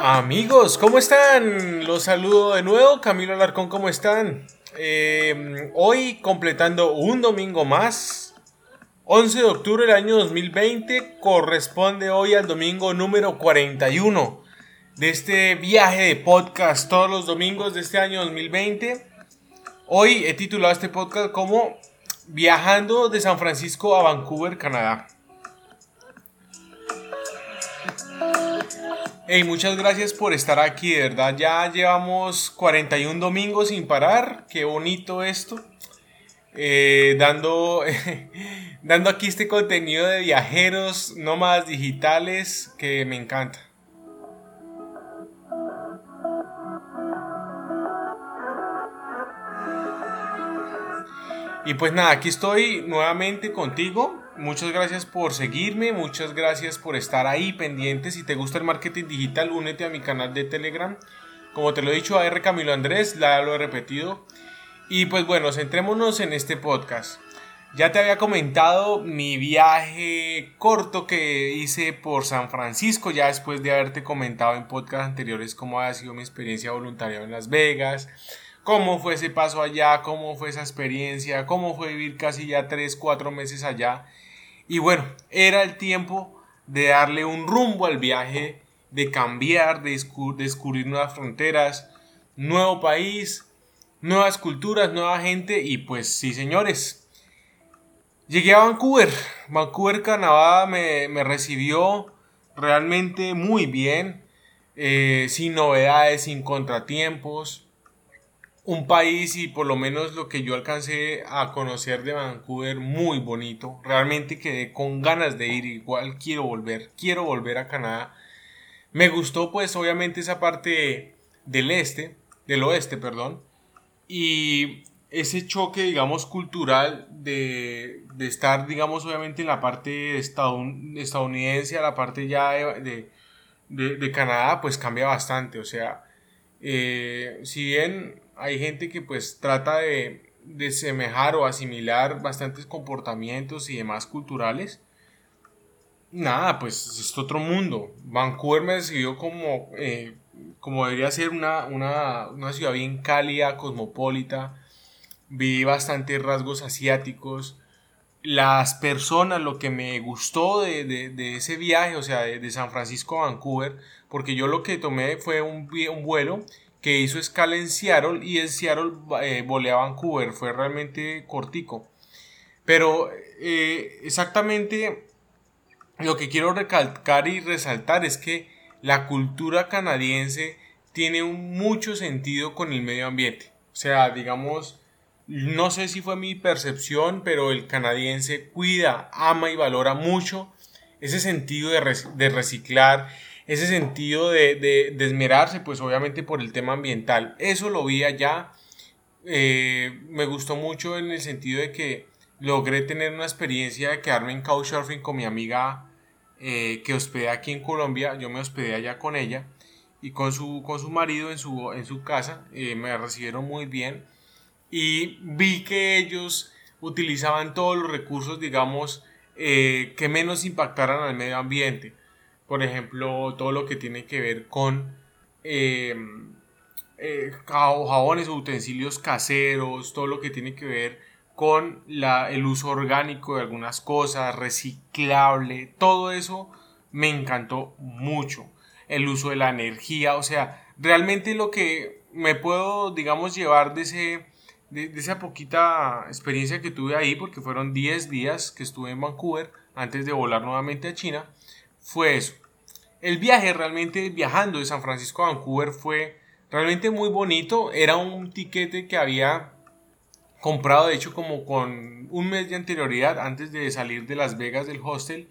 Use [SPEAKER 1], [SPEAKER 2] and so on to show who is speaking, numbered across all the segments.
[SPEAKER 1] Amigos, ¿cómo están? Los saludo de nuevo. Camilo Alarcón, ¿cómo están? Eh, hoy completando un domingo más. 11 de octubre del año 2020 corresponde hoy al domingo número 41 de este viaje de podcast todos los domingos de este año 2020. Hoy he titulado este podcast como Viajando de San Francisco a Vancouver, Canadá. Hey, muchas gracias por estar aquí, de verdad. Ya llevamos 41 domingos sin parar. Qué bonito esto. Eh, dando, dando aquí este contenido de viajeros, nómadas digitales, que me encanta. Y pues nada, aquí estoy nuevamente contigo Muchas gracias por seguirme, muchas gracias por estar ahí pendiente. Si te gusta el marketing digital, únete a mi canal de Telegram. Como te lo he dicho, a R. Camilo Andrés, la lo he repetido. Y pues bueno, centrémonos en este podcast. Ya te había comentado mi viaje corto que hice por San Francisco, ya después de haberte comentado en podcasts anteriores cómo ha sido mi experiencia voluntaria en Las Vegas, cómo fue ese paso allá, cómo fue esa experiencia, cómo fue vivir casi ya 3, 4 meses allá y bueno, era el tiempo de darle un rumbo al viaje, de cambiar, de descubrir nuevas fronteras, nuevo país, nuevas culturas, nueva gente. Y pues sí señores. Llegué a Vancouver, Vancouver, Canadá me, recibió realmente muy bien, eh, sin novedades, sin contratiempos un país y por lo menos lo que yo alcancé a conocer de Vancouver muy bonito. Realmente quedé con ganas de ir, igual quiero volver, quiero volver a Canadá. Me gustó pues obviamente esa parte del este, del oeste, perdón, y ese choque digamos cultural de, estar digamos obviamente en la parte estadounidense a la parte ya de, de, Canadá pues cambia bastante, o sea, eh, si bien hay gente que pues trata de, de semejar o asimilar bastantes comportamientos y demás culturales. Nada, pues es otro mundo. Vancouver me recibió como, eh, como debería ser una, una, ciudad bien cálida, cosmopolita. Vi bastantes rasgos asiáticos. Las personas, lo que me gustó de, ese viaje, o sea, de, San Francisco a Vancouver, porque yo lo que tomé fue un, un vuelo que hizo escala en Seattle y en Seattle eh, volé a Vancouver, fue realmente cortico. Pero eh, exactamente lo que quiero recalcar y resaltar es que la cultura canadiense tiene mucho sentido con el medio ambiente. O sea, digamos, no sé si fue mi percepción, pero el canadiense cuida, ama y valora mucho ese sentido de, de reciclar, ese sentido de, de, esmerarse, pues obviamente por el tema ambiental. Eso lo vi allá. Eh, me gustó mucho en el sentido de que logré tener una experiencia de quedarme en Couchsurfing con mi amiga eh, que hospedé aquí en Colombia. Yo me hospedé allá con ella y con su, con su marido en su, en su casa. Eh, me recibieron muy bien y vi que ellos utilizaban todos los recursos, digamos, que menos impactaran al medio ambiente por ejemplo, todo lo que tiene que ver con eh, eh, jabones o utensilios caseros, todo lo que tiene que ver con la, el uso orgánico de algunas cosas, reciclable, todo eso me encantó mucho. El uso de la energía, o sea, realmente lo que me puedo, digamos, llevar de, ese, de esa poquita experiencia que tuve ahí, porque fueron 10 días que estuve en Vancouver antes de volar nuevamente a China, fue eso. El viaje realmente viajando de San Francisco a Vancouver fue realmente muy bonito. Era un tiquete que había comprado de hecho como con un mes de anterioridad antes de salir de Las Vegas del hostel.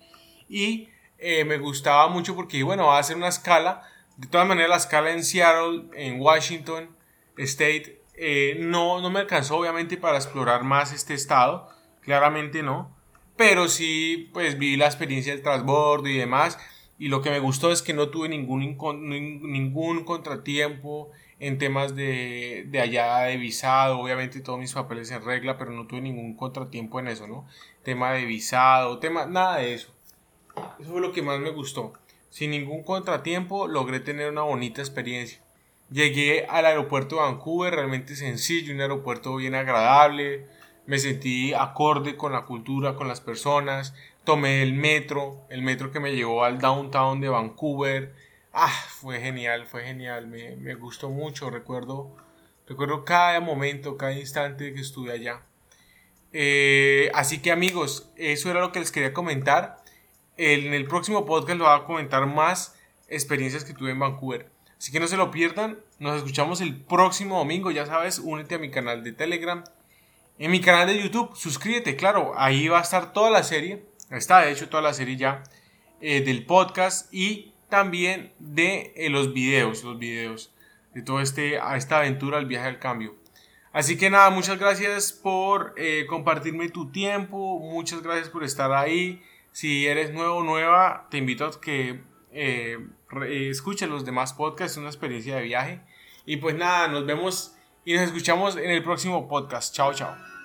[SPEAKER 1] Y eh, me gustaba mucho porque bueno va a ser una escala de todas maneras la escala en Seattle en Washington State eh, no, no me alcanzó obviamente para explorar más este estado. Claramente no. Pero sí pues vi la experiencia del transbordo y demás y lo que me gustó es que no tuve ningún, ningún contratiempo en temas de, de, allá de visado, obviamente todos mis papeles en regla, pero no tuve ningún contratiempo en eso, ¿no? Tema de visado, tema, nada de eso. Eso fue lo que más me gustó. sin ningún contratiempo logré tener una bonita experiencia. Llegué al aeropuerto de Vancouver, realmente sencillo, un aeropuerto bien agradable, me sentí acorde con la cultura, con las personas, tomé el metro, el metro que me llevó al downtown de Vancouver, ah, fue genial, fue genial, me, gustó mucho, recuerdo, recuerdo cada momento, cada instante que estuve allá. Eh, así que amigos, eso era lo que les quería comentar. En el próximo podcast lo voy a comentar más experiencias que tuve en Vancouver. Así que no se lo pierdan. Nos escuchamos el próximo domingo. Ya sabes, únete a mi canal de Telegram. En mi canal de YouTube, suscríbete, claro. Ahí va a estar toda la serie. Está de hecho toda la serie ya eh, del podcast y también de eh, los videos, los videos de toda este, esta aventura, el viaje al cambio. Así que nada, muchas gracias por eh, compartirme tu tiempo, muchas gracias por estar ahí. Si eres nuevo o nueva, te invito a que escuches los demás podcasts, es una experiencia de viaje. Y pues nada, nos vemos y nos escuchamos en el próximo podcast. Chao, chao.